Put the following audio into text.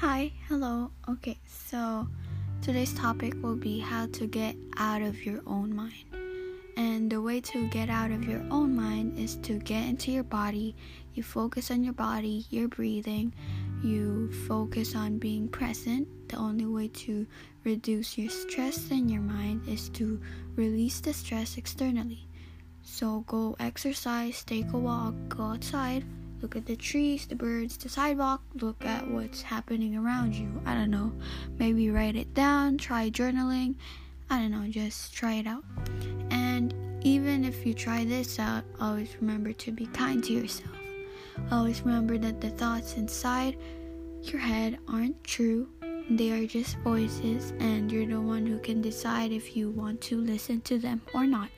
Hi, hello. Okay, so today's topic will be how to get out of your own mind. And the way to get out of your own mind is to get into your body. You focus on your body, your breathing. You focus on being present. The only way to reduce your stress in your mind is to release the stress externally. So go exercise, take a walk, go outside, Look at the trees, the birds, the sidewalk. Look at what's happening around you. I don't know. Maybe write it down, try journaling. I don't know, just try it out. And even if you try this out, always remember to be kind to yourself. Always remember that the thoughts inside your head aren't true. They are just voices, and you're the one who can decide if you want to listen to them or not.